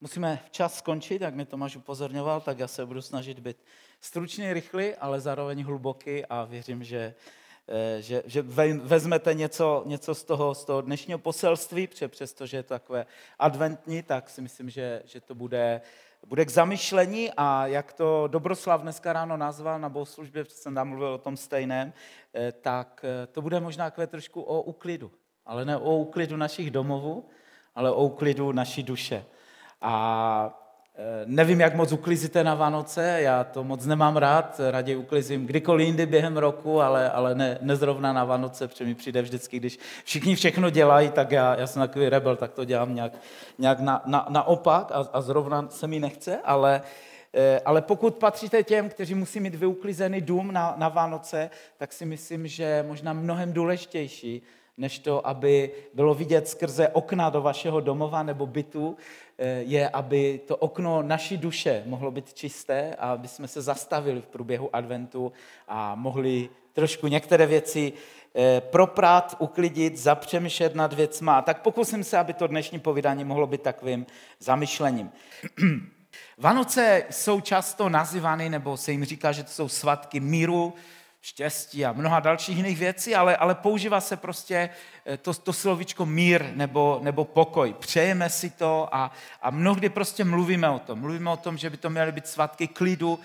musíme včas skončit, jak mi Tomáš upozorňoval, tak já se budu snažit být stručný, rychlý, ale zároveň hluboký a věřím, že, eh, že, že vezmete něco, něco z, toho, z toho dnešního poselství, protože přestože je takové adventní, tak si myslím, že, že to bude, bude k zamyšlení a jak to Dobroslav dneska ráno nazval na bohoslužbě, protože jsem tam mluvil o tom stejném, eh, tak eh, to bude možná takové trošku o uklidu, ale ne o uklidu našich domovů, ale o uklidu naší duše. A e, nevím, jak moc uklizíte na Vánoce, já to moc nemám rád, raději uklizím kdykoliv jindy během roku, ale, ale ne, nezrovna na Vánoce, protože mi přijde vždycky, když všichni všechno dělají, tak já, já jsem takový rebel, tak to dělám nějak, nějak na, na, naopak a, a zrovna se mi nechce, ale, e, ale pokud patříte těm, kteří musí mít vyuklizený dům na, na Vánoce, tak si myslím, že možná mnohem důležitější, než to, aby bylo vidět skrze okna do vašeho domova nebo bytu, eh, je, aby to okno naší duše mohlo být čisté a aby jsme se zastavili v průběhu adventu a mohli trošku některé věci eh, proprát, uklidit, zapřemýšlet nad věcma. Tak pokusím se, aby to dnešní povídání mohlo být takovým zamyšlením. Vánoce jsou často nazývány, nebo se jim říká, že to jsou svatky míru, štěstí a mnoha dalších jiných věcí, ale, ale používá se prostě eh, to, to slovičko mír nebo, nebo pokoj. Přejeme si to a, a mnohdy prostě mluvíme o tom. Mluvíme o tom, že by to měly být svatky klidu,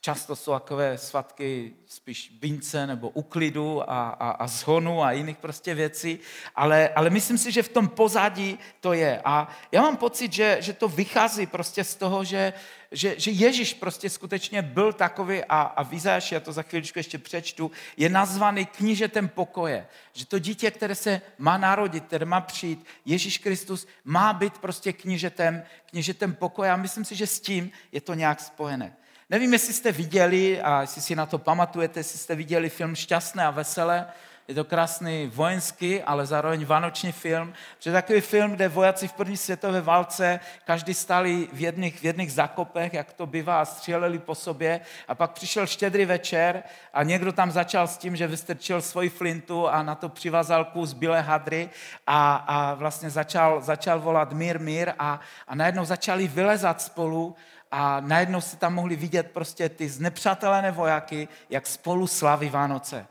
často jsou takové svatky spíš vince nebo uklidu a, a, a zhonu a jiných prostě věcí, ale, ale myslím si, že v tom pozadí to je. A já mám pocit, že, že to vychází prostě z toho, že, že, že Ježíš prostě skutečně byl takový a, a v já to za chvíličku ještě přečtu, je nazvaný knížetem pokoje. Že to dítě, které se má narodit, které má přijít, Ježíš Kristus, má být prostě knížetem, knížetem pokoje a myslím si, že s tím je to nějak spojené. Nevím, jestli jste viděli, a jestli si na to pamatujete, jestli jste viděli film Šťastné a veselé. Je to krásný vojenský, ale zároveň vánoční film. To je takový film, kde vojáci v první světové válce každý stáli v jedných, v jedných zakopech, jak to bývá, a stříleli po sobě. A pak přišel štědrý večer a někdo tam začal s tím, že vystrčil svoji flintu a na to přivazal kus bílé hadry a, a vlastně začal, začal volat mír, mír a, a najednou začali vylezat spolu a najednou se tam mohli vidět prostě ty znepřátelené vojáky, jak spolu slaví Vánoce.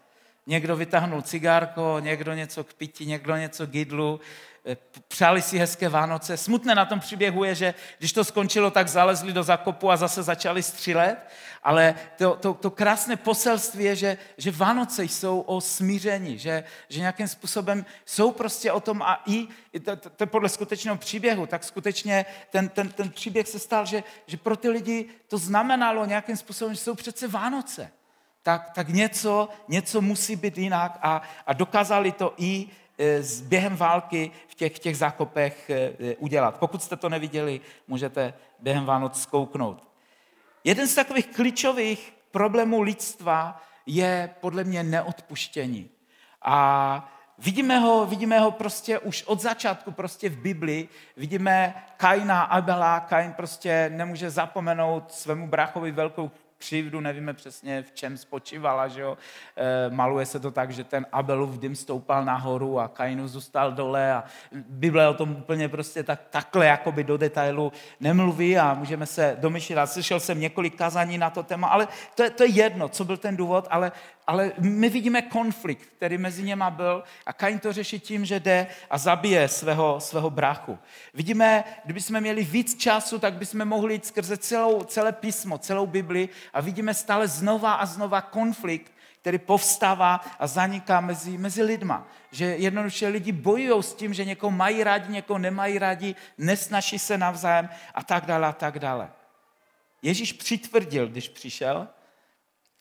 Někdo vytáhnul cigárko, někdo něco k pití, někdo něco k jídlu, eh, přáli si hezké Vánoce. Smutné na tom příběhu je, že když to skončilo, tak zalezli do zakopu a zase začali střílet, ale to, to, to krásné poselství je, že, že Vánoce jsou o smíření, že, že nějakým způsobem jsou prostě o tom a i, to, to, to podle skutečného příběhu, tak skutečně ten, ten, ten příběh se stal, že, že pro ty lidi to znamenalo nějakým způsobem, že jsou přece Vánoce tak, tak něco, něco musí být jinak a, a dokázali to i e, s během války v těch, v těch zákopech e, e, udělat. Pokud jste to neviděli, můžete během Vánoc zkouknout. Jeden z takových klíčových problémů lidstva je podle mě neodpuštění. A vidíme ho, vidíme ho prostě už od začátku prostě v Bibli. Vidíme Kaina, Abela, Kain prostě nemůže zapomenout svému brachovi velkou křivdu, nevíme přesně, v čem spočívala, že jo. E, maluje se to tak, že ten Abelův dym stoupal nahoru a Kainu zůstal dole a Bible o tom úplně prostě tak, takhle jakoby do detailu nemluví a můžeme se domyšlet. Slyšel jsem několik kazání na to téma, ale to je, to je jedno, co byl ten důvod, ale ale my vidíme konflikt, který mezi něma byl a Kain to řeší tím, že jde a zabije svého, svého bráchu. Vidíme, kdybychom měli víc času, tak bychom mohli jít skrze celou, celé písmo, celou Bibli a vidíme stále znova a znova konflikt, který povstává a zaniká mezi, mezi lidma. Že jednoduše lidi bojují s tím, že někoho mají rádi, někoho nemají rádi, nesnaší se navzájem a tak dále a tak dále. Ježíš přitvrdil, když přišel,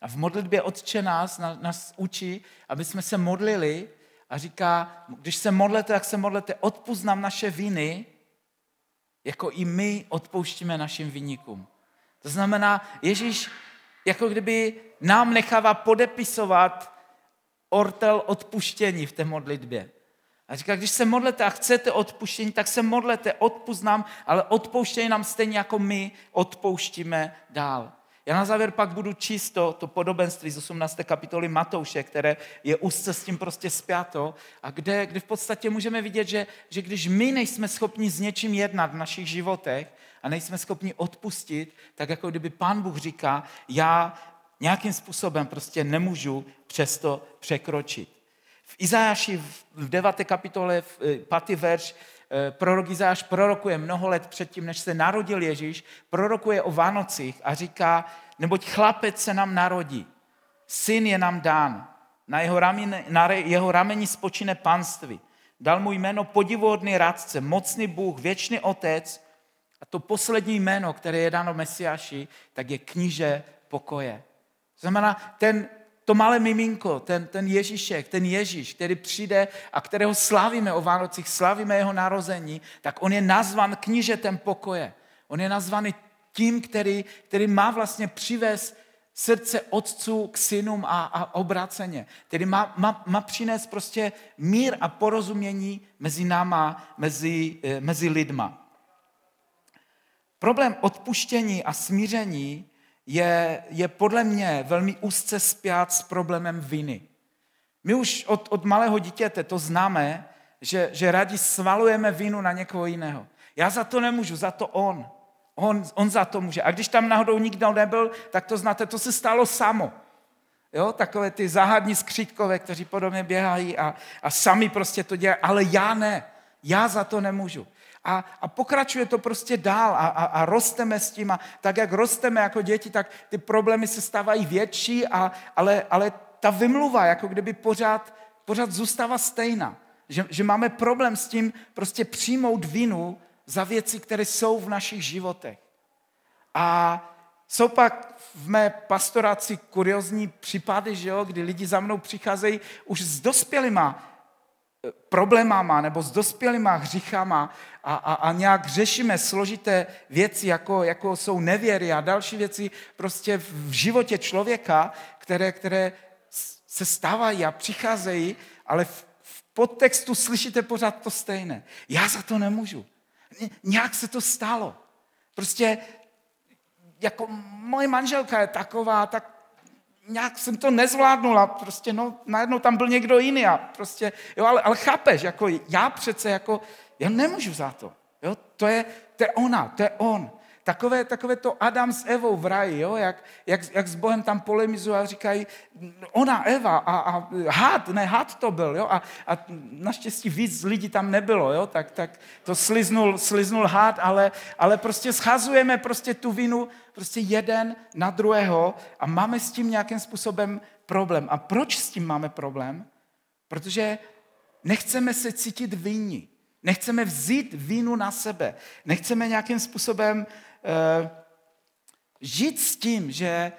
a v modlitbě Otče nás, nás učí, aby jsme se modlili a říká, když se modlete, tak se modlete, odpust nám naše viny, jako i my odpouštíme našim vynikům. To znamená, Ježíš jako kdyby nám nechává podepisovat ortel odpuštění v té modlitbě. A říká, když se modlete a chcete odpuštění, tak se modlete, odpust nám, ale odpouštění nám stejně jako my odpouštíme dál. Já na závěr pak budu číst to, to podobenství z 18. kapitoly Matouše, které je úzce s tím prostě spjato a kde, kde v podstatě můžeme vidět, že, že když my nejsme schopni s něčím jednat v našich životech a nejsme schopni odpustit, tak jako kdyby pán Bůh říká, já nějakým způsobem prostě nemůžu přesto překročit. V Izajáši v 9. kapitole, v 5. Eh, verš, prorok Izajáš prorokuje mnoho let předtím, než se narodil Ježíš, prorokuje o Vánocích a říká, neboť chlapec se nám narodí, syn je nám dán, na jeho, rameni, na jeho rameni spočine panství. Dal mu jméno podivuhodný rádce, mocný Bůh, věčný otec a to poslední jméno, které je dáno Mesiáši, tak je kníže pokoje. Znamená, ten, to malé miminko, ten, ten Ježíšek, ten Ježíš, který přijde a kterého slavíme o Vánocích, slavíme jeho narození, tak on je nazvan knížetem pokoje. On je nazvaný tím, který, který má vlastně přivést srdce otců k synům a, a obráceně. Tedy má, má, má přinést prostě mír a porozumění mezi náma, mezi, eh, mezi lidma. Problém odpuštění a smíření je, je podle mě velmi úzce spjat s problémem viny. My už od, od malého dítěte to známe, že, že rádi svalujeme vinu na někoho jiného. Já za to nemůžu, za to on. On, on za to může. A když tam náhodou nikdo nebyl, tak to znáte, to se stalo samo. Jo, takové ty záhadní skřítkové, kteří podobně běhají a, a sami prostě to dělají, ale já ne. Já za to nemůžu a, a pokračuje to prostě dál a, a, a rosteme s tím a tak, jak rosteme jako děti, tak ty problémy se stávají větší, a, ale, ale ta vymluva jako kdyby pořád, pořád zůstává stejná. Že, že máme problém s tím prostě přijmout vinu za věci, které jsou v našich životech. A jsou pak v mé pastoraci kuriozní případy, že jo, kdy lidi za mnou přicházejí už s dospělýma problémama nebo s dospělýma hříchama a, a, a nějak řešíme složité věci, jako, jako jsou nevěry a další věci prostě v životě člověka, které, které se stávají a přicházejí, ale v, v podtextu slyšíte pořád to stejné. Já za to nemůžu. Nějak se to stalo. Prostě jako moje manželka je taková, tak nějak jsem to nezvládnula, prostě no, najednou tam byl někdo jiný a prostě, jo, ale, ale chápeš, jako já přece, jako, já nemůžu za to, jo, to je, to je ona, to je on. Takové, takové to Adam s Evou v raji, jo? Jak, jak, jak s Bohem tam polemizují a říkají, ona Eva a, a had, ne had to byl, jo? A, a naštěstí víc lidí tam nebylo, jo? Tak, tak to sliznul, sliznul had, ale, ale prostě schazujeme prostě tu vinu prostě jeden na druhého a máme s tím nějakým způsobem problém. A proč s tím máme problém? Protože nechceme se cítit vinní. Nechceme vzít vínu na sebe. Nechceme nějakým způsobem uh, žít s tím, že,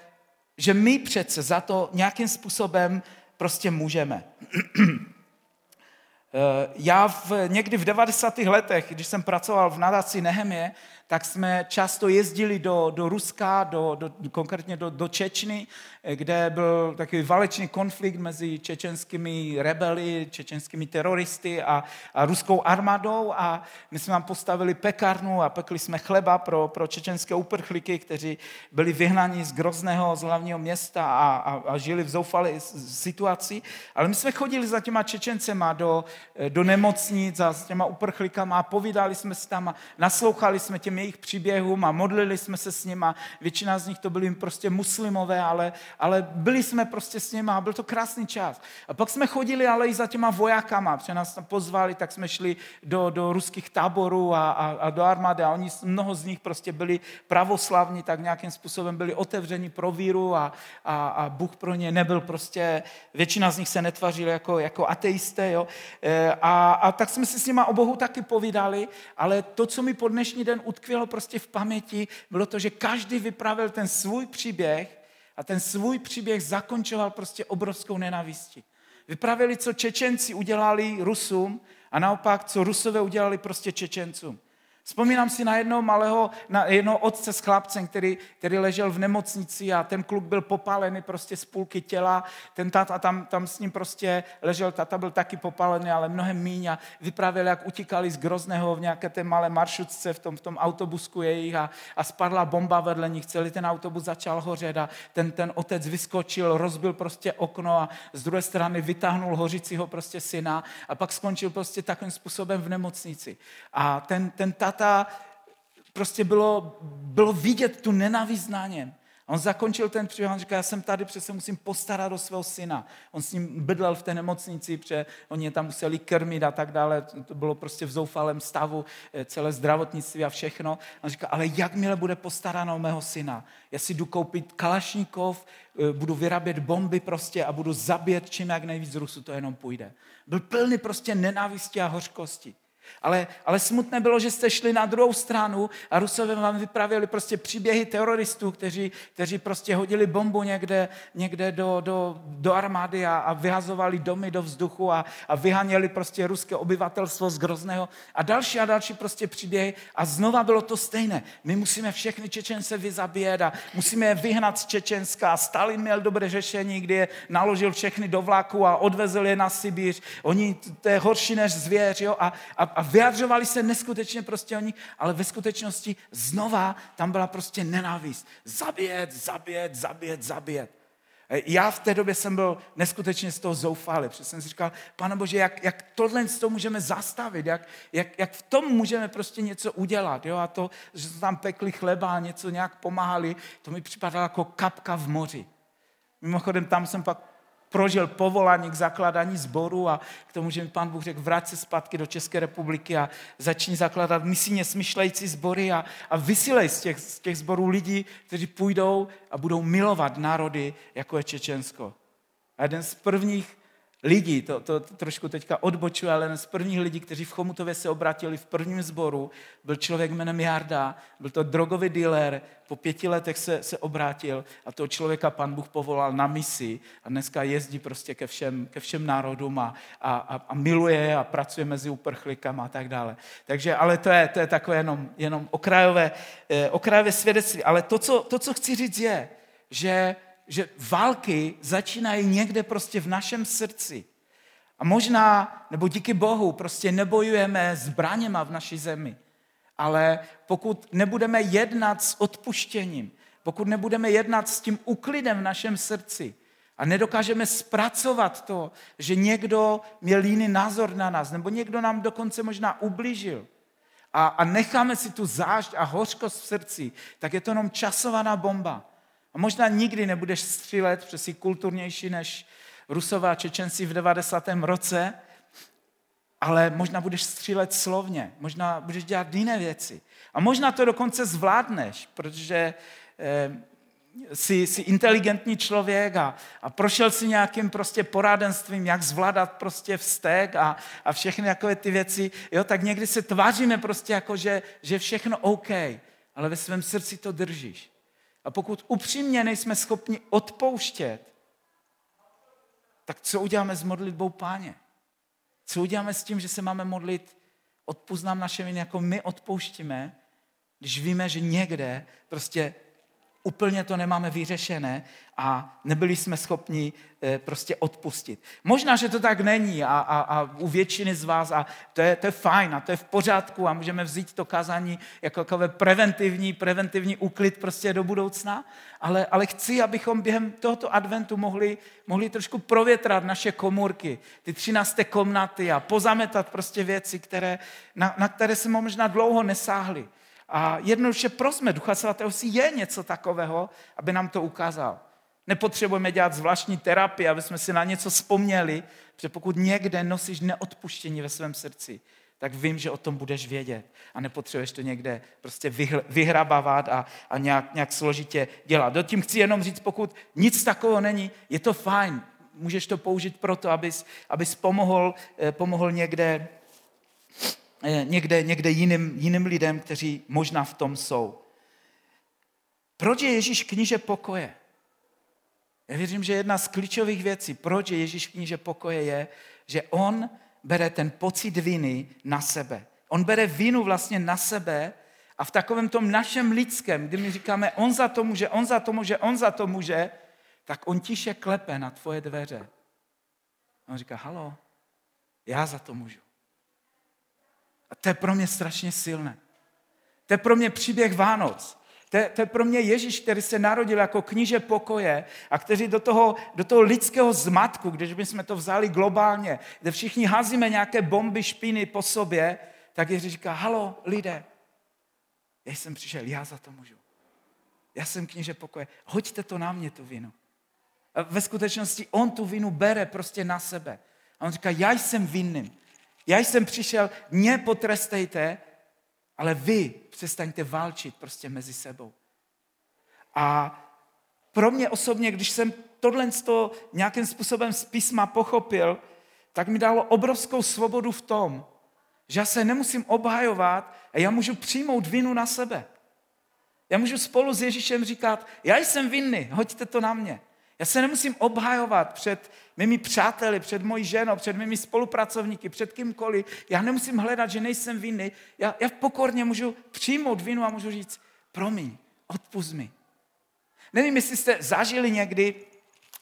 že my přece za to nějakým způsobem prostě můžeme. Eh, já v, někdy v 90. letech, když jsem pracoval v nadaci Nehemie, tak jsme často jezdili do, do Ruska, do, do, konkrétně do, do Čečny, kde byl takový válečný konflikt mezi čečenskými rebeli, čečenskými teroristy a, a ruskou armádou a my jsme tam postavili pekárnu a pekli jsme chleba pro, pro čečenské uprchlíky, kteří byli vyhnáni z Grozného, z hlavního města a, a, a žili v zoufalé situaci. Ale my jsme chodili za těma Čečencema do, do nemocnic a s těma uprchlíkama a povídali jsme se tam naslouchali jsme těm jejich příběhům a modlili jsme se s nima. Většina z nich to byli prostě muslimové, ale, ale byli jsme prostě s nimi a byl to krásný čas. A pak jsme chodili ale i za těma vojákama, protože nás tam pozvali, tak jsme šli do, do ruských táborů a, a, a do armády a oni, mnoho z nich prostě byli pravoslavní, tak nějakým způsobem byli otevřeni pro víru a, a, a Bůh pro ně nebyl prostě, většina z nich se netvařili jako, jako ateisté, jo. E, a, a tak jsme si s nima o Bohu taky povídali, ale to, co mi po dnešní den utkvělo prostě v paměti, bylo to, že každý vypravil ten svůj příběh a ten svůj příběh zakončoval prostě obrovskou nenavistí. Vypravili, co Čečenci udělali Rusům a naopak, co Rusové udělali prostě Čečencům. Vzpomínám si na jednoho malého, na jednoho otce s chlapcem, který, který ležel v nemocnici a ten kluk byl popálený prostě z půlky těla. Ten tata tam, tam s ním prostě ležel, tata byl taky popálený, ale mnohem míň a vyprávěl, jak utíkali z Grozného v nějaké té malé maršutce v tom, v tom autobusku jejich a, a spadla bomba vedle nich. Celý ten autobus začal hořet a ten, ten otec vyskočil, rozbil prostě okno a z druhé strany vytáhnul hořícího prostě syna a pak skončil prostě takovým způsobem v nemocnici. A ten, ten tata táta, prostě bylo, bylo vidět tu nenávist na něm. On zakončil ten příběh, on říká, já jsem tady, přece musím postarat o svého syna. On s ním bydlel v té nemocnici, protože oni je tam museli krmit a tak dále. To bylo prostě v zoufalém stavu, eh, celé zdravotnictví a všechno. On říká, ale jakmile bude postaráno o mého syna? Já si jdu koupit kalašníkov, eh, budu vyrábět bomby prostě a budu zabít čím jak nejvíc Rusu, to jenom půjde. Byl plný prostě nenávisti a hořkosti. Ale, ale smutné bylo, že jste šli na druhou stranu a Rusové vám vyprávěli prostě příběhy teroristů, kteří, kteří prostě hodili bombu někde, někde do, do, do armády a, a vyhazovali domy do vzduchu a, a vyhaněli prostě ruské obyvatelstvo z Grozného a další a další prostě příběhy a znova bylo to stejné. My musíme všechny Čečence vyzabíjet a musíme je vyhnat z Čečenska. Stalin měl dobré řešení, kdy je naložil všechny do vlaku a odvezl je na Sibíř. Oni, to je horší než zvěř, jo? A, a, a vyjadřovali se neskutečně prostě oni, ale ve skutečnosti znova tam byla prostě nenávist. Zabět, zabět, zabět, zabět. Já v té době jsem byl neskutečně z toho zoufalý, protože jsem si říkal, pane Bože, jak, jak tohle z toho můžeme zastavit, jak, jak, jak v tom můžeme prostě něco udělat. Jo? A to, že tam pekli chleba a něco nějak pomáhali, to mi připadalo jako kapka v moři. Mimochodem, tam jsem pak prožil povolání k zakládání sboru a k tomu, že mi pán Bůh řekl, vrát se zpátky do České republiky a začni zakládat misijně smyšlející sbory a, a vysílej z těch, z těch sborů lidi, kteří půjdou a budou milovat národy, jako je Čečensko. A jeden z prvních lidí, to, to, to trošku teďka odbočuje, ale z prvních lidí, kteří v Chomutově se obratili v prvním sboru, byl člověk jménem Jarda, byl to drogový dealer, po pěti letech se, se obrátil a toho člověka pan Bůh povolal na misi a dneska jezdí prostě ke všem, ke všem národům a, a, a miluje a pracuje mezi uprchlíkama a tak dále. Takže, ale to je, to je takové jenom, jenom okrajové, eh, okrajové svědectví. Ale to co, to, co chci říct je, že že války začínají někde prostě v našem srdci. A možná, nebo díky Bohu, prostě nebojujeme zbraněma v naší zemi. Ale pokud nebudeme jednat s odpuštěním, pokud nebudeme jednat s tím uklidem v našem srdci a nedokážeme zpracovat to, že někdo měl jiný názor na nás, nebo někdo nám dokonce možná ublížil, a, a necháme si tu zášť a hořkost v srdci, tak je to jenom časovaná bomba. Možná nikdy nebudeš střílet, protože jsi kulturnější než Rusové a Čečenci v 90. roce, ale možná budeš střílet slovně, možná budeš dělat jiné věci. A možná to dokonce zvládneš, protože eh, jsi, jsi inteligentní člověk a, a prošel si nějakým prostě porádenstvím, jak zvládat prostě vztek a, a všechny takové ty věci, jo, tak někdy se tváříme prostě jako, že, že všechno OK, ale ve svém srdci to držíš. A pokud upřímně nejsme schopni odpouštět, tak co uděláme s modlitbou páně? Co uděláme s tím, že se máme modlit, odpust nám naše viny, jako my odpouštíme, když víme, že někde prostě úplně to nemáme vyřešené a nebyli jsme schopni eh, prostě odpustit. Možná, že to tak není a, a, a u většiny z vás a to je, to je fajn a to je v pořádku a můžeme vzít to kázání jako takové preventivní, preventivní úklid prostě do budoucna, ale, ale chci, abychom během tohoto adventu mohli, mohli trošku provětrat naše komůrky, ty třinácté komnaty a pozametat prostě věci, které, na, na které jsme možná dlouho nesáhli. A jednoduše prosme Ducha Svatého, si je něco takového, aby nám to ukázal. Nepotřebujeme dělat zvláštní terapii, aby jsme si na něco vzpomněli, protože pokud někde nosíš neodpuštění ve svém srdci, tak vím, že o tom budeš vědět a nepotřebuješ to někde prostě vyhrabávat a, a nějak, nějak složitě dělat. Do tím chci jenom říct, pokud nic takového není, je to fajn, můžeš to použít proto, abys, abys pomohl, eh, pomohl někde někde, někde jiným, jiným lidem, kteří možná v tom jsou. Proč je Ježíš kníže pokoje? Já věřím, že jedna z klíčových věcí, proč je Ježíš kníže pokoje, je, že on bere ten pocit viny na sebe. On bere vinu vlastně na sebe a v takovém tom našem lidském, kdy my říkáme, on za to může, on za to může, on za to může, tak on tiše klepe na tvoje dveře. On říká, halo, já za to můžu. A to je pro mě strašně silné. To je pro mě příběh Vánoc. To je, to je pro mě Ježíš, který se narodil jako kníže pokoje a kteří do toho, do toho lidského zmatku, když bychom to vzali globálně, kde všichni házíme nějaké bomby špíny po sobě, tak Ježíš říká, halo, lidé, já jsem přišel, já za to můžu. Já jsem kníže pokoje, hoďte to na mě, tu vinu. A ve skutečnosti on tu vinu bere prostě na sebe. A on říká, já jsem vinným. Já jsem přišel, mě potrestejte, ale vy přestaňte válčit prostě mezi sebou. A pro mě osobně, když jsem tohle toho nějakým způsobem z písma pochopil, tak mi dalo obrovskou svobodu v tom, že já se nemusím obhajovat a já můžu přijmout vinu na sebe. Já můžu spolu s Ježíšem říkat, já jsem vinný, hoďte to na mě. Já se nemusím obhajovat před mými přáteli, před mojí ženou, před mými spolupracovníky, před kýmkoliv. Já nemusím hledat, že nejsem vinný. Já, já pokorně můžu přijmout vinu a můžu říct, promiň, odpust mi. Nevím, jestli jste zažili někdy,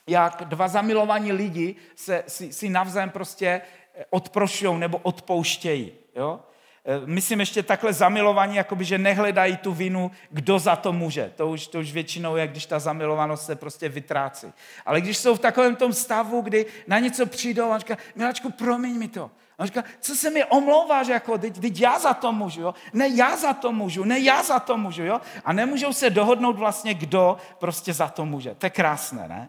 jak dva zamilovaní lidi se, si, si navzájem prostě odprošují nebo odpouštějí. Jo? Eh, myslím ještě takhle zamilovaní, jakoby, že nehledají tu vinu, kdo za to může. To už, to už většinou je, když ta zamilovanost se prostě vytrácí. Ale když jsou v takovém tom stavu, kdy na něco přijdou a říká, miláčku, promiň mi to. A říká, co se mi omlouváš, jako, teď, teď já za to můžu, jo? Ne, já za to můžu, ne, já za to můžu, jo? A nemůžou se dohodnout vlastně, kdo prostě za to může. To je krásné, ne?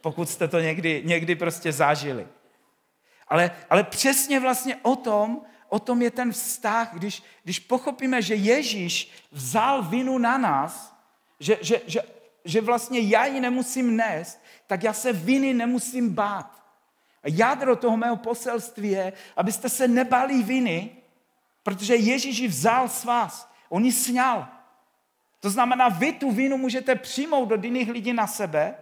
Pokud jste to někdy, někdy prostě zažili. Ale, ale přesně vlastně o tom, o tom je ten vztah, když, když pochopíme, že Ježíš vzal vinu na nás, že, že, že, že vlastně já ji nemusím nést, tak já se viny nemusím bát. A jádro toho mého poselství je, abyste se nebali viny, protože Ježíš ji vzal s vás. On ji sňal. To znamená, vy tu vinu můžete přijmout do jiných lidí na sebe,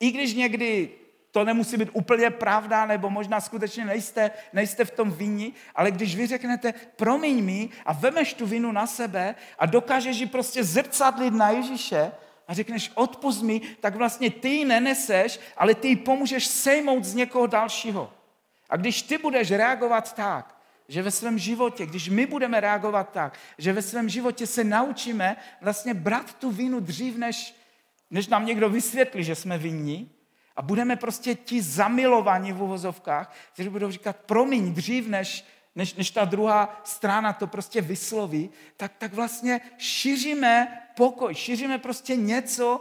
i když někdy to nemusí být úplně pravda, nebo možná skutečně nejste, nejste v tom vinni, ale když vy řeknete, promiň mi a vemeš tu vinu na sebe a dokážeš ji prostě zrcadlit na Ježíše a řekneš, odpust mi, tak vlastně ty ji neneseš, ale ty ji pomůžeš sejmout z někoho dalšího. A když ty budeš reagovat tak, že ve svém životě, když my budeme reagovat tak, že ve svém životě se naučíme vlastně brát tu vinu dřív, než, než nám někdo vysvětlí, že jsme vinní, a budeme prostě ti zamilovaní v uvozovkách, kteří budou říkat, promiň, dřív než, než, než ta druhá strana to prostě vysloví, tak, tak vlastně šíříme pokoj, šíříme prostě něco,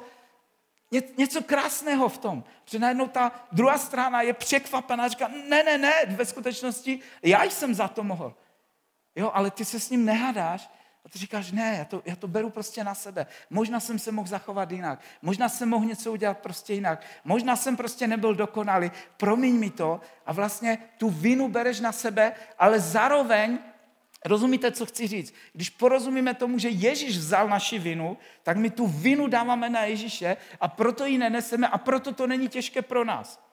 ně, něco krásného v tom. Protože najednou ta druhá strana je překvapená a říká, ne, ne, ne, ve skutečnosti já jsem za to mohl. Jo, ale ty se s ním nehadáš, a ty říkáš, ne, já to, já to beru prostě na sebe. Možná jsem se mohl zachovat jinak. Možná jsem mohl něco udělat prostě jinak. Možná jsem prostě nebyl dokonalý. Promiň mi to. A vlastně tu vinu bereš na sebe, ale zároveň Rozumíte, co chci říct? Když porozumíme tomu, že Ježíš vzal naši vinu, tak my tu vinu dáváme na Ježíše a proto ji neneseme a proto to není těžké pro nás.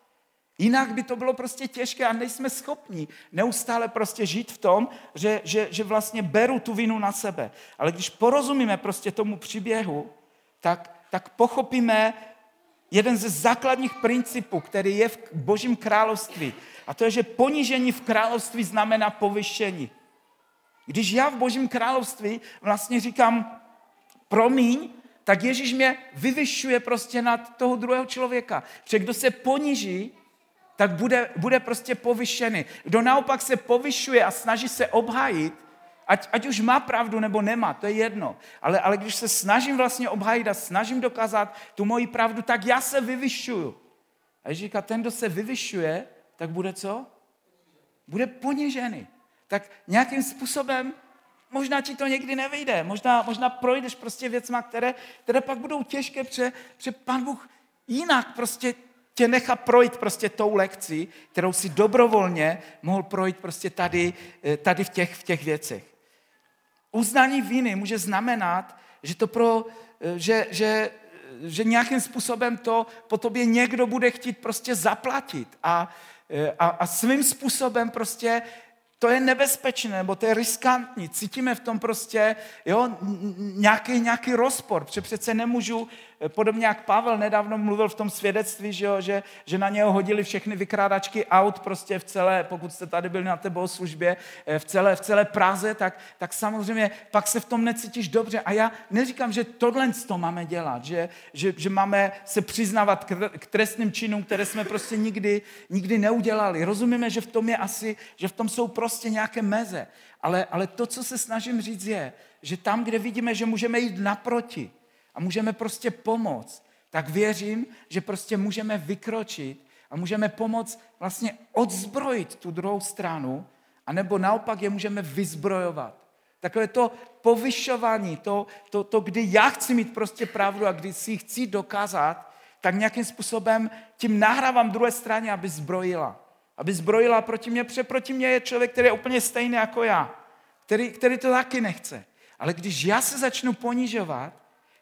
Jinak by to bylo prostě těžké a nejsme schopni neustále prostě žít v tom, že, že, že vlastně beru tu vinu na sebe. Ale když porozumíme prostě tomu příběhu, tak, tak pochopíme jeden ze základních principů, který je v božím království. A to je, že ponížení v království znamená povyšení. Když já v božím království vlastně říkám promiň, tak Ježíš mě vyvyšuje prostě nad toho druhého člověka. Protože kdo se poníží, tak bude, bude prostě povyšený. Kdo naopak se povyšuje a snaží se obhájit, ať, ať už má pravdu nebo nemá, to je jedno. Ale, ale když se snažím vlastně obhájit a snažím dokázat tu moji pravdu, tak já se vyvyšuju. A Ježíš říká, ten, kdo se vyvyšuje, tak bude co? Bude poněžený. Tak nějakým způsobem možná ti to někdy nevyjde, možná, možná projdeš prostě věcma, které, které pak budou těžké, protože, protože pan Bůh jinak prostě tě nechá projít prostě tou lekcí, kterou si dobrovolně mohl projít prostě tady, eh, tady v, těch, v těch věcech. Uznání viny může znamenat, že, to pro, eh, že, že, že nějakým způsobem to po tobě někdo bude chtít prostě zaplatit a, eh, a, a svým způsobem prostě to je nebezpečné, nebo to je riskantní. Cítíme v tom prostě jo, nějaký, nějaký rozpor. Protože přece nemůžu Podobně jak Pavel nedávno mluvil v tom svědectví, že, jo, že, že na něho hodili všechny vykrádačky aut prostě v celé, pokud jste tady byli na té bohoslužbě, eh, v celé, v celé Praze, tak, tak samozřejmě pak se v tom necítíš dobře. A já neříkám, že tohle to máme dělat, že, že, že máme se přiznávat k trestným činům, které jsme prostě nikdy, nikdy neudělali. Rozumíme, že v tom je asi, že v tom jsou prostě nějaké meze. Ale, ale to, co se snažím říct, je, že tam, kde vidíme, že můžeme jít naproti, můžeme prostě pomoct, tak věřím, že prostě můžeme vykročit a můžeme pomoct vlastně odzbrojit tu druhou stranu, anebo naopak je můžeme vyzbrojovat. Takové to povyšování, to, to, to, kdy já chci mít prostě pravdu a kdy si chci dokázat, tak nějakým způsobem tím nahrávám druhé straně, aby zbrojila. Aby zbrojila proti mě, protože proti mě je člověk, který je úplně stejný jako já, který, který to taky nechce. Ale když já se začnu ponižovat,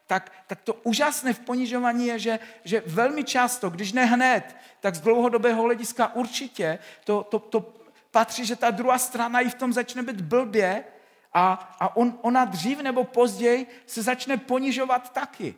tak, tak to úžasné v ponižování je, že, že velmi často, když ne hned, tak z dlouhodobého hlediska určitě to, to, to patří, že ta druhá strana i v tom začne být blbě a, a on, ona dřív nebo později se začne ponižovat taky.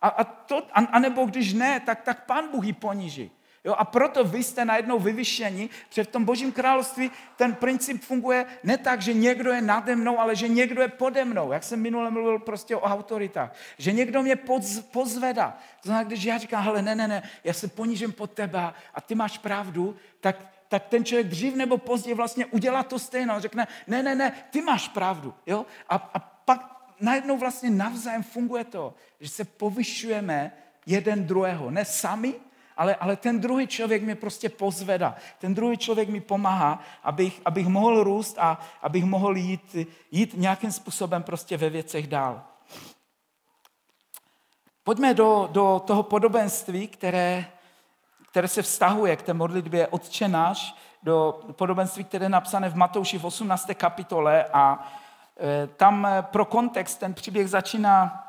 A, a, to, a, a nebo když ne, tak, tak pán Bůh ji poníží. Jo, a proto vy jste najednou vyvyšení, protože v tom božím království ten princip funguje ne tak, že někdo je nade mnou, ale že někdo je pode mnou. Jak jsem minule mluvil prostě o autoritách. Že někdo mě poz, pozvedá. To znamená, když já říkám, hele, ne, ne, ne, já se ponížím pod tebe a ty máš pravdu, tak, tak ten člověk dřív nebo později vlastně udělá to stejné. On řekne, ne, ne, ne, ty máš pravdu. Jo? A, a pak najednou vlastně navzájem funguje to, že se povyšujeme jeden druhého. Ne sami, ale, ale ten druhý člověk mě prostě pozveda. Ten druhý člověk mi pomáhá, abych, abych mohl růst a abych mohl jít, jít nějakým způsobem prostě ve věcech dál. Pojďme do, do toho podobenství, které, které se vztahuje k té modlitbě Otče náš, do podobenství, které je napsané v Matouši v 18. kapitole a e, tam pro kontext ten příběh začíná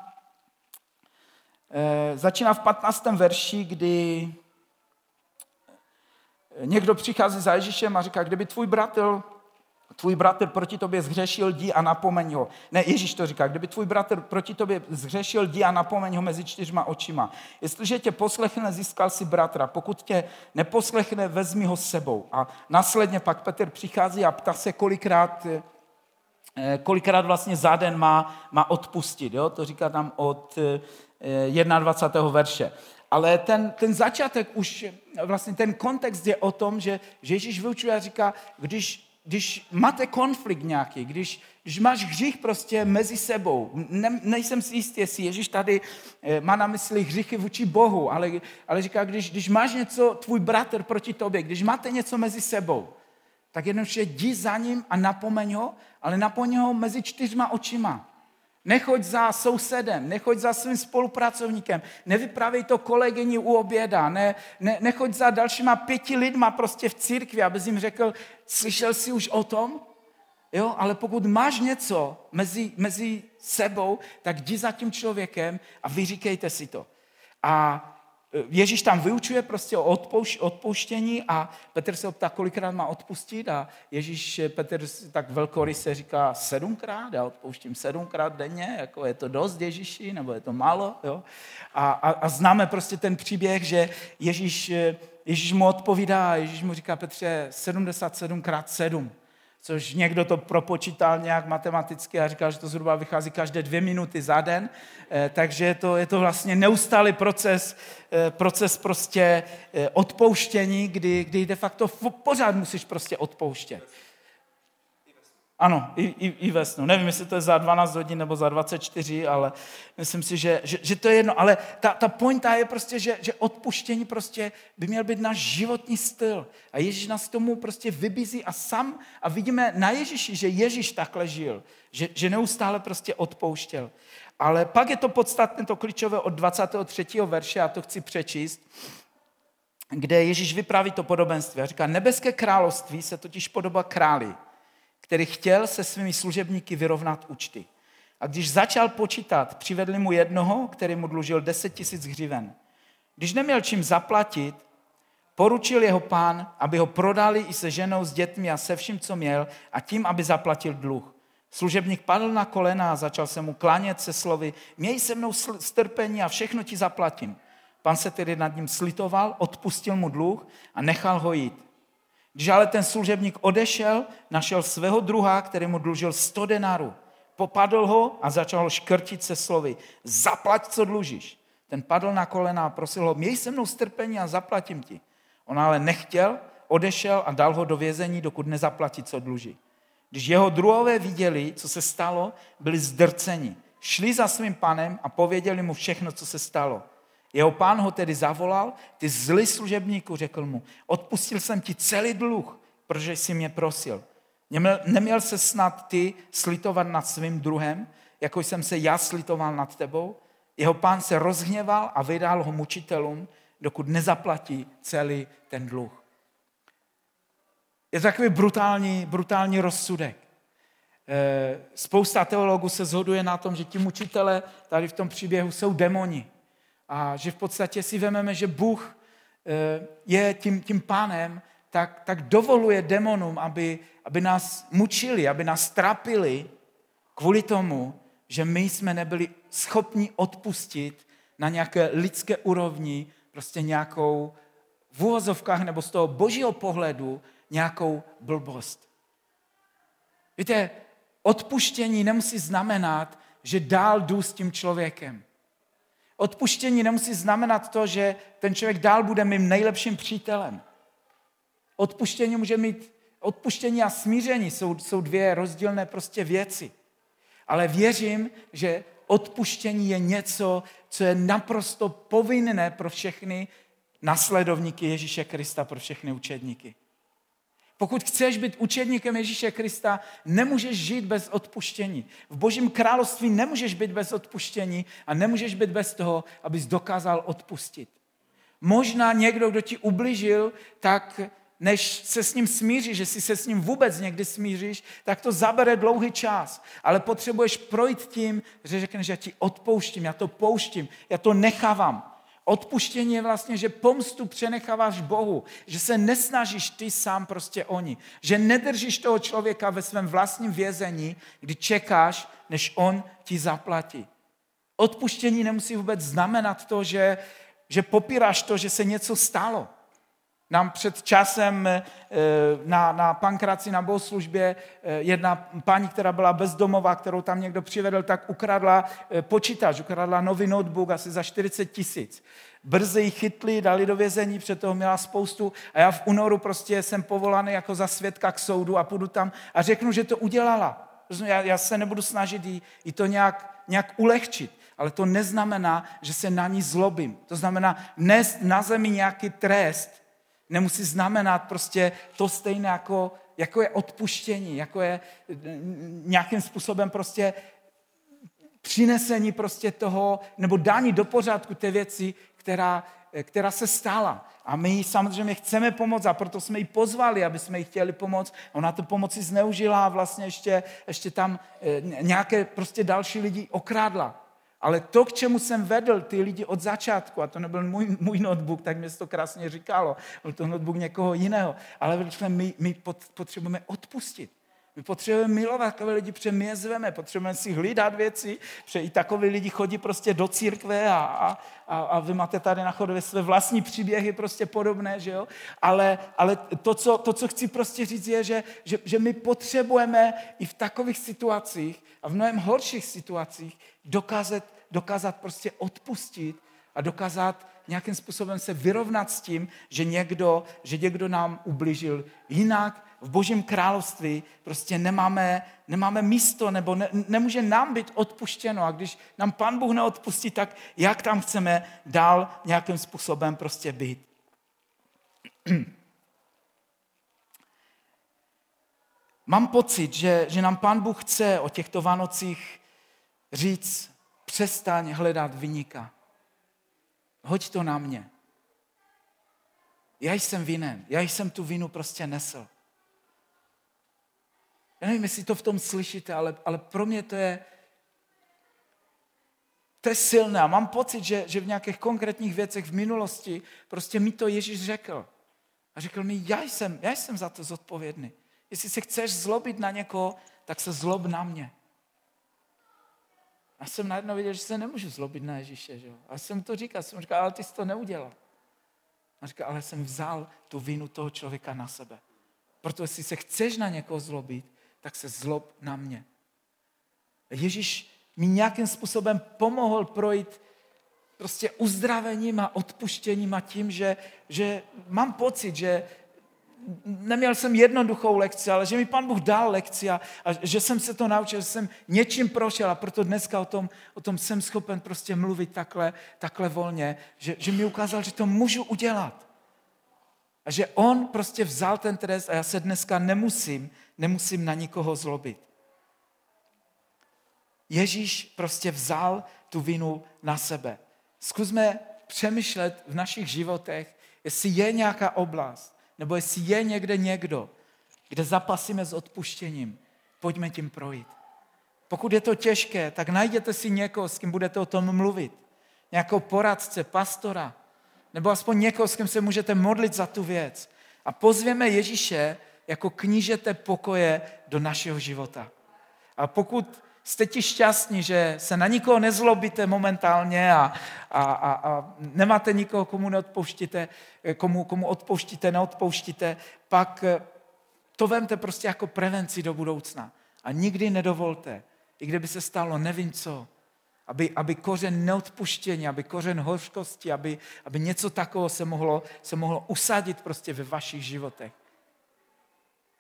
e, začíná v 15. verši, kdy někdo přichází za Ježíšem a říká, kdyby tvůj bratr, tvůj bratr proti tobě zhřešil, jdi a napomeň ho. Ne, Ježíš to říká, kdyby tvůj bratr proti tobě zhřešil, jdi a napomeň ho mezi čtyřma očima. Jestliže tě poslechne, získal si bratra. Pokud tě neposlechne, vezmi ho s sebou. A následně pak Petr přichází a ptá se, kolikrát eh, kolikrát vlastně za den má, má odpustit. Jo? To říká tam od 21. Eh, verše. Ale ten, ten začátek už, vlastně ten kontext je o tom, že, že Ježíš vyučuje a říká, když, když máte konflikt nějaký, když, když máš hřích prostě mezi sebou, ne, nejsem si jistý, jestli Ježíš tady eh, má na mysli hříchy vůči Bohu, ale, ale říká, když, když máš něco, tvůj bratr proti tobě, když máte něco mezi sebou, tak jednoduše jdi za ním a napomeň ho, ale napomeň ho mezi čtyřma očima. Nechoď za sousedem, nechoď za svým spolupracovníkem, nevypravej to kolegyni u oběda, ne, ne, nechoď za dalšíma pěti lidma prostě v církvi, abys jim řekl, slyšel jsi už o tom? Jo, ale pokud máš něco mezi, mezi sebou, tak jdi za tím člověkem a vyříkejte si to. A Ježíš tam vyučuje prostě o odpouš, odpouštění a Petr se optá, kolikrát má odpustit a Ježíš, Petr tak velkoryse říká sedmkrát, já odpouštím sedmkrát denně, jako je to dost Ježíši, nebo je to málo, jo? A, a, a známe prostě ten příběh, že Ježíš, Ježíš mu odpovídá Ježíš mu říká, Petře, 77 krát 7 což někdo to propočítal nějak matematicky a říkal, že to zhruba vychází každé dvě minuty za den, eh, takže je to, je to vlastně neustálý proces, eh, proces prostě eh, odpouštění, kdy, kdy de facto pořád musíš prostě odpouštět. Ano, i, i, i ve snu. Nevím, jestli to je za 12 hodin nebo za 24, ale myslím si, že, že, že to je jedno. Ale ta, ta pointa je prostě, že, že odpuštění prostě by měl být náš životní styl. A Ježíš nás tomu prostě vybízí a sam a vidíme na Ježíši, že Ježíš takhle žil, že, že neustále prostě odpouštěl. Ale pak je to podstatné, to klíčové od 23. verše, a to chci přečíst, kde Ježíš vypráví to podobenství a říká, nebeské království se totiž podobá králi, který chtěl se svými služebníky vyrovnat účty. A když začal počítat, přivedli mu jednoho, který mu dlužil 10 tisíc hřiven. Když neměl čím zaplatit, Poručil jeho pán, aby ho prodali i se ženou, s dětmi a se vším, co měl, a tím, aby zaplatil dluh. Služebník padl na kolena a začal se mu klánět se slovy, měj se mnou strpení a všechno ti zaplatím. Pan se tedy nad ním slitoval, odpustil mu dluh a nechal ho jít. Když ale ten služebník odešel, našel svého druha, který mu dlužil 100 denarů. Popadl ho a začal ho škrtit se slovy, zaplať, co dlužíš. Ten padl na kolena a prosil ho, měj se mnou strpení a zaplatím ti. On ale nechtěl, odešel a dal ho do vězení, dokud nezaplatí, co dluží. Když jeho druhové viděli, co se stalo, byli zdrceni. Šli za svým panem a pověděli mu všechno, co se stalo. Jeho pán ho tedy zavolal, ty zlý služebníku, řekl mu, odpustil jsem ti celý dluh, protože jsi mě prosil. Neměl, neměl se snad ty slitovat nad svým druhem, jako jsem se já slitoval nad tebou? Jeho pán se rozhněval a vydal ho mučitelům, dokud nezaplatí celý ten dluh. Je to takový brutální, brutální rozsudek. Eh, spousta teologů se zhoduje na tom, že ti mučitele tady v tom příběhu jsou demoni. A že v podstatě si vememe, že Bůh eh, je tím, tím pánem, tak, tak dovoluje demonům, aby, aby nás mučili, aby nás trápili kvůli tomu, že my jsme nebyli schopni odpustit na nějaké lidské úrovni prostě nějakou v úhozovkách nebo z toho božího pohledu nějakou blbost. Víte, odpuštění nemusí znamenat, že dál jdu s tím člověkem. Odpuštění nemusí znamenat to, že ten člověk dál bude mým nejlepším přítelem. Odpuštění může mít, odpuštění a smíření jsou, jsou dvě rozdílné prostě věci. Ale věřím, že odpuštění je něco, co je naprosto povinné pro všechny nasledovníky Ježíše Krista, pro všechny učedníky. Pokud chceš být učedníkem Ježíše Krista, nemůžeš žít bez odpuštění. V Božím království nemůžeš být bez odpuštění a nemůžeš být bez toho, abys dokázal odpustit. Možná někdo, kdo ti ubližil, tak než se s ním smíříš, že si se s ním vůbec někdy smíříš, tak to zabere dlouhý čas. Ale potřebuješ projít tím, že řekneš, že já ti odpouštím, já to pouštím, já to nechávám. Odpuštění je vlastně, že pomstu přenecháváš Bohu, že se nesnažíš ty sám prostě oni, že nedržíš toho člověka ve svém vlastním vězení, kdy čekáš, než on ti zaplatí. Odpuštění nemusí vůbec znamenat to, že, že popíráš to, že se něco stalo. Nám před časem eh, na, na pankraci, na bohoslužbě, eh, jedna paní, která byla bezdomová, kterou tam někdo přivedl, tak ukradla eh, počítač, ukradla nový notebook asi za 40 tisíc. Brzy ji chytli, dali do vězení, před toho měla spoustu a já v únoru prostě jsem povolaný jako za svědka k soudu a půjdu tam a řeknu, že to udělala. Já, já se nebudu snažit jí, jí to nějak, nějak ulehčit, ale to neznamená, že se na ní zlobím. To znamená, nést na zemi nějaký trest, nemusí znamenat prostě to stejné, jako, jako je odpuštění, jako je nějakým způsobem prostě přinesení prostě toho, nebo dání do pořádku té věci, která, která se stala. A my jí samozřejmě chceme pomoct a proto jsme ji pozvali, aby jsme jí chtěli pomoct. Ona tu pomoci zneužila a vlastně ještě, ještě tam eh, nějaké prostě další lidi okrádla. Ale to, k čemu jsem vedl ty lidi od začátku, a to nebyl můj, můj notebook, tak mi to krásně říkalo, byl to notebook někoho jiného, ale my, my potřebujeme odpustit. My potřebujeme milovat takové lidi, protože my je zveme, potřebujeme si hlídat věci, protože i takový lidi chodí prostě do církve a, a, a vy máte tady na chodově své vlastní příběhy prostě podobné, že jo? Ale, ale to, co, to, co chci prostě říct, je, že, že, že my potřebujeme i v takových situacích a v mnohem horších situacích dokázat, dokázat prostě odpustit a dokázat nějakým způsobem se vyrovnat s tím, že někdo, že někdo nám ubližil. Jinak v Božím království prostě nemáme, nemáme místo, nebo ne, nemůže nám být odpuštěno. A když nám Pan Bůh neodpustí, tak jak tam chceme dál nějakým způsobem prostě být? Mám pocit, že, že nám Pán Bůh chce o těchto Vánocích říct, přestaň hledat vynika. Hoď to na mě. Já jsem vinen, já jsem tu vinu prostě nesl. Já nevím, jestli to v tom slyšíte, ale, ale pro mě to je, to je silné. A mám pocit, že, že v nějakých konkrétních věcech v minulosti prostě mi to Ježíš řekl. A řekl mi, já jsem, já jsem za to zodpovědný. Jestli se chceš zlobit na někoho, tak se zlob na mě. A jsem najednou viděl, že se nemůžu zlobit na Ježíše. Že? A jsem to říkal, jsem říkal, ale ty jsi to neudělal. A říkal, ale jsem vzal tu vinu toho člověka na sebe. Proto jestli se chceš na někoho zlobit, tak se zlob na mě. Ježíš mi nějakým způsobem pomohl projít prostě uzdravením a odpuštěním a tím, že, že mám pocit, že neměl jsem jednoduchou lekci, ale že mi pan Bůh dal lekci a, a že jsem se to naučil, že jsem něčím prošel a proto dneska o tom, o tom jsem schopen prostě mluvit takhle, takhle volně, že, že mi ukázal, že to můžu udělat. A že on prostě vzal ten trest a já se dneska nemusím, nemusím na nikoho zlobit. Ježíš prostě vzal tu vinu na sebe. Zkusme přemýšlet v našich životech, jestli je nějaká oblast, nebo jestli je někde někdo, kde zapasíme s odpuštěním. Pojďme tím projít. Pokud je to těžké, tak najděte si někoho, s kým budete o tom mluvit. Nějakou poradce, pastora, nebo aspoň někoho, s kým se můžete modlit za tu věc. A pozvěme Ježíše jako knížete pokoje do našeho života. A pokud jste ti šťastní, že se na nikoho nezlobíte momentálně a, a, a, a nemáte nikoho, komu neodpouštíte, komu, komu odpouštíte, neodpouštíte, pak eh, to vemte prostě jako prevenci do budoucna. A nikdy nedovolte, i kdyby se stalo nevím co, aby, aby kořen neodpuštění, aby kořen hořkosti, aby, aby něco takového se mohlo, se mohlo usadit prostě ve vašich životech.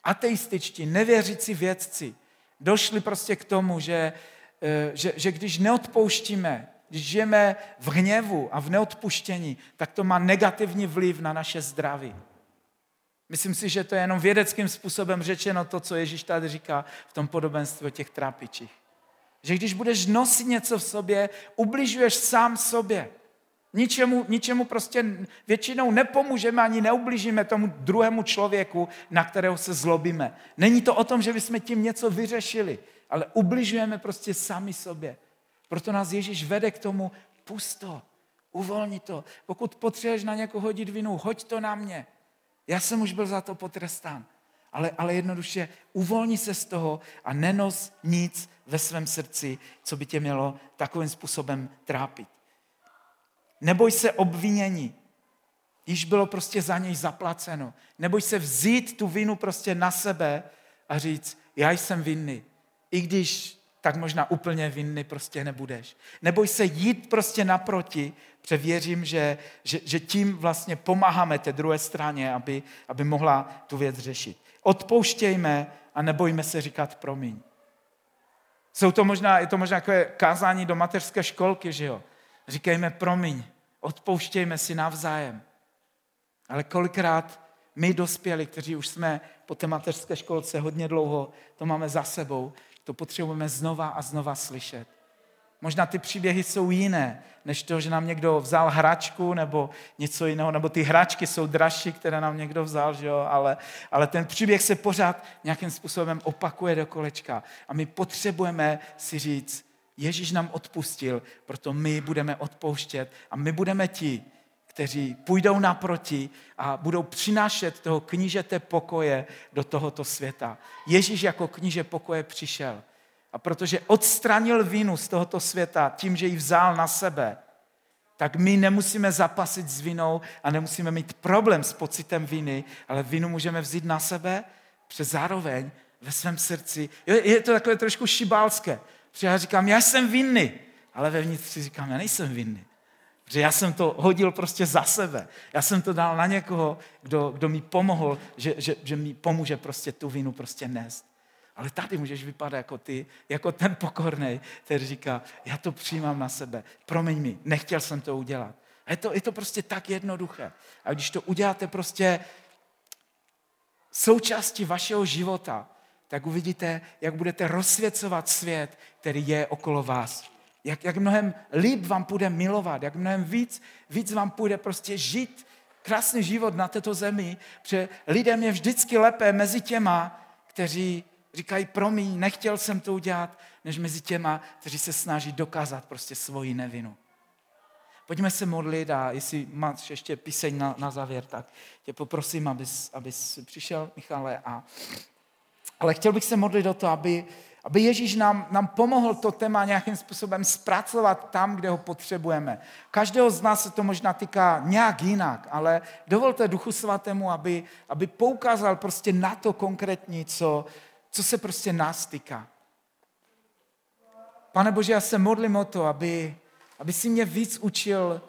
Ateističtí, nevěřící vědci došli prostě k tomu, že, eh, že, že když neodpouštíme, když žijeme v hněvu a v neodpuštění, tak to má negativní vliv na naše zdraví. Myslím si, že to je jenom vědeckým způsobem řečeno to, co Ježíš tady říká v tom podobenství o těch trápičích. Že když budeš nosit něco v sobě, ubližuješ sám sobě. Ničemu, ničemu prostě většinou nepomůžeme ani neublížíme tomu druhému člověku, na kterého se zlobíme. Není to o tom, že bychom tím něco vyřešili, ale ubližujeme prostě sami sobě. Proto nás Ježíš vede k tomu, pusto, uvolni to. Pokud potřebuješ na někoho hodit vinu, hoď to na mě. Já jsem už byl za to potrestán. Ale, ale jednoduše uvolni se z toho a nenos nic ve svém srdci, co by tě mělo takovým způsobem trápit. Neboj se obvinění. Již bylo prostě za něj zaplaceno. Neboj se vzít tu vinu prostě na sebe a říct, já jsem vinný. I když tak možná úplně vinný prostě nebudeš. Neboj se jít prostě naproti, protože věřím, že, že, že tím vlastně pomáháme té druhé straně, aby, aby mohla tu věc řešit. Odpouštějme a nebojme se říkat promiň. Jsou to možná, je to možná takové kázání do mateřské školky, že jo? Říkejme promiň, odpouštějme si navzájem. Ale kolikrát my dospělí, kteří už jsme po té mateřské školce hodně dlouho, to máme za sebou, to potřebujeme znova a znova slyšet. Možná ty příběhy jsou jiné, než to, že nám někdo vzal hračku nebo něco jiného, nebo ty hračky jsou dražší, které nám někdo vzal, že jo? Ale, ale ten příběh se pořád nějakým způsobem opakuje do kolečka. A my potřebujeme si říct, Ježíš nám odpustil, proto my budeme odpouštět a my budeme ti, kteří půjdou naproti a budou přinášet toho knížete pokoje do tohoto světa. Ježíš jako kníže pokoje přišel. A protože odstranil vínu z tohoto světa tím, že ji vzal na sebe, tak my nemusíme zapasit s vinou a nemusíme mít problém s pocitem viny, ale vinu můžeme vzít na sebe, přes zároveň ve svém srdci. Je to takové trošku šibálské. Protože já říkám, já jsem vinný, ale vevnitř si říkám, já nejsem vinný. Protože já jsem to hodil prostě za sebe. Já jsem to dal na někoho, kdo, kdo mi pomohl, že, že, že mi pomůže prostě tu vinu prostě nést. Ale tady můžeš vypadat jako ty, jako ten pokorný, který říká, já to přijímám na sebe, promiň mi, nechtěl jsem to udělat. A je to, je to prostě tak jednoduché. A když to uděláte prostě součástí vašeho života, tak uvidíte, jak budete rozsvěcovat svět, který je okolo vás. Jak, jak mnohem líp vám půjde milovat, jak mnohem víc, víc vám půjde prostě žít krásný život na této zemi, protože lidem je vždycky lépe mezi těma, kteří říkají, promiň, nechtěl jsem to udělat, než mezi těma, kteří se snaží dokázat prostě svoji nevinu. Pojďme se modlit a jestli máš ještě píseň na, na závěr, tak tě poprosím, abys, abys přišel, Michale. A, ale chtěl bych se modlit o to, aby, aby Ježíš nám, nám pomohl to téma nějakým způsobem zpracovat tam, kde ho potřebujeme. Každého z nás se to možná týká nějak jinak, ale dovolte Duchu Svatému, aby, aby poukázal prostě na to konkrétní, co, co se prostě nás týká. Pane Bože, já se modlím o to, aby, aby si mě víc učil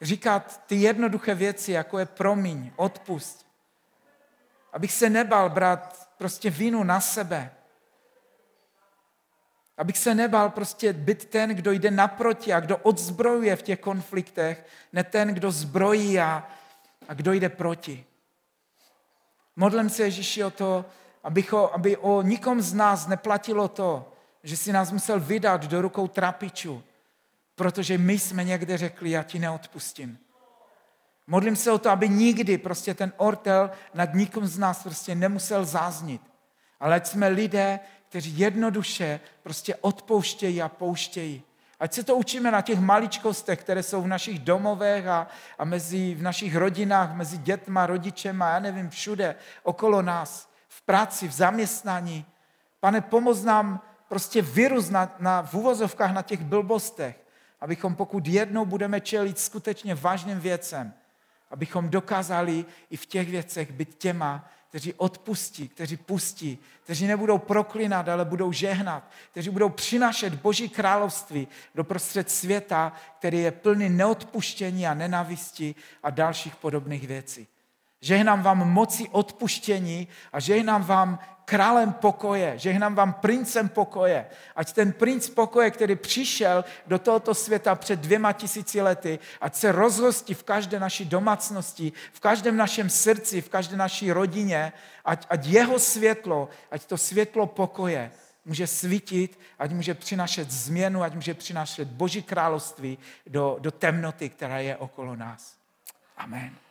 říkat ty jednoduché věci, jako je promiň, odpust. Abych se nebal brát prostě vinu na sebe. Abych se nebal prostě být ten, kdo jde naproti a kdo odzbrojuje v těch konfliktech, ne ten, kdo zbrojí a, a kdo jde proti. Modlím se Ježíši o to, abych o, aby o nikom z nás neplatilo to, že si nás musel vydat do rukou trapičů, protože my jsme někde řekli, já ti neodpustím. Modlím se o to, aby nikdy prostě ten ortel nad nikom z nás prostě nemusel záznit. Ale ať jsme lidé, kteří jednoduše prostě odpouštějí a pouštějí. Ať se to učíme na těch maličkostech, které jsou v našich domovech a, a mezi, v našich rodinách, mezi dětma, rodičema, já nevím, všude okolo nás, v práci, v zaměstnání. Pane, pomoz nám prostě vyrůst na, na, v uvozovkách na těch blbostech, abychom pokud jednou budeme čelit skutečně vážným věcem, abychom dokázali i v těch věcech být těma, kteří odpustí, kteří pustí, kteří nebudou proklinat, ale budou žehnat, kteří budou přinašet Boží království do prostřed světa, který je plný neodpuštění a nenavisti a dalších podobných věcí. Žehnám vám moci odpuštění a žehnám vám králem pokoje, žehnám vám princem pokoje. Ať ten princ pokoje, který přišel do tohoto světa před dvěma tisíci lety, ať se rozhostí v každé naší domácnosti, v každém našem srdci, v každé naší rodině, ať, ať jeho světlo, ať to světlo pokoje může svítit, ať může přinašet změnu, ať může přinašet Boží království do, do temnoty, která je okolo nás. Amen.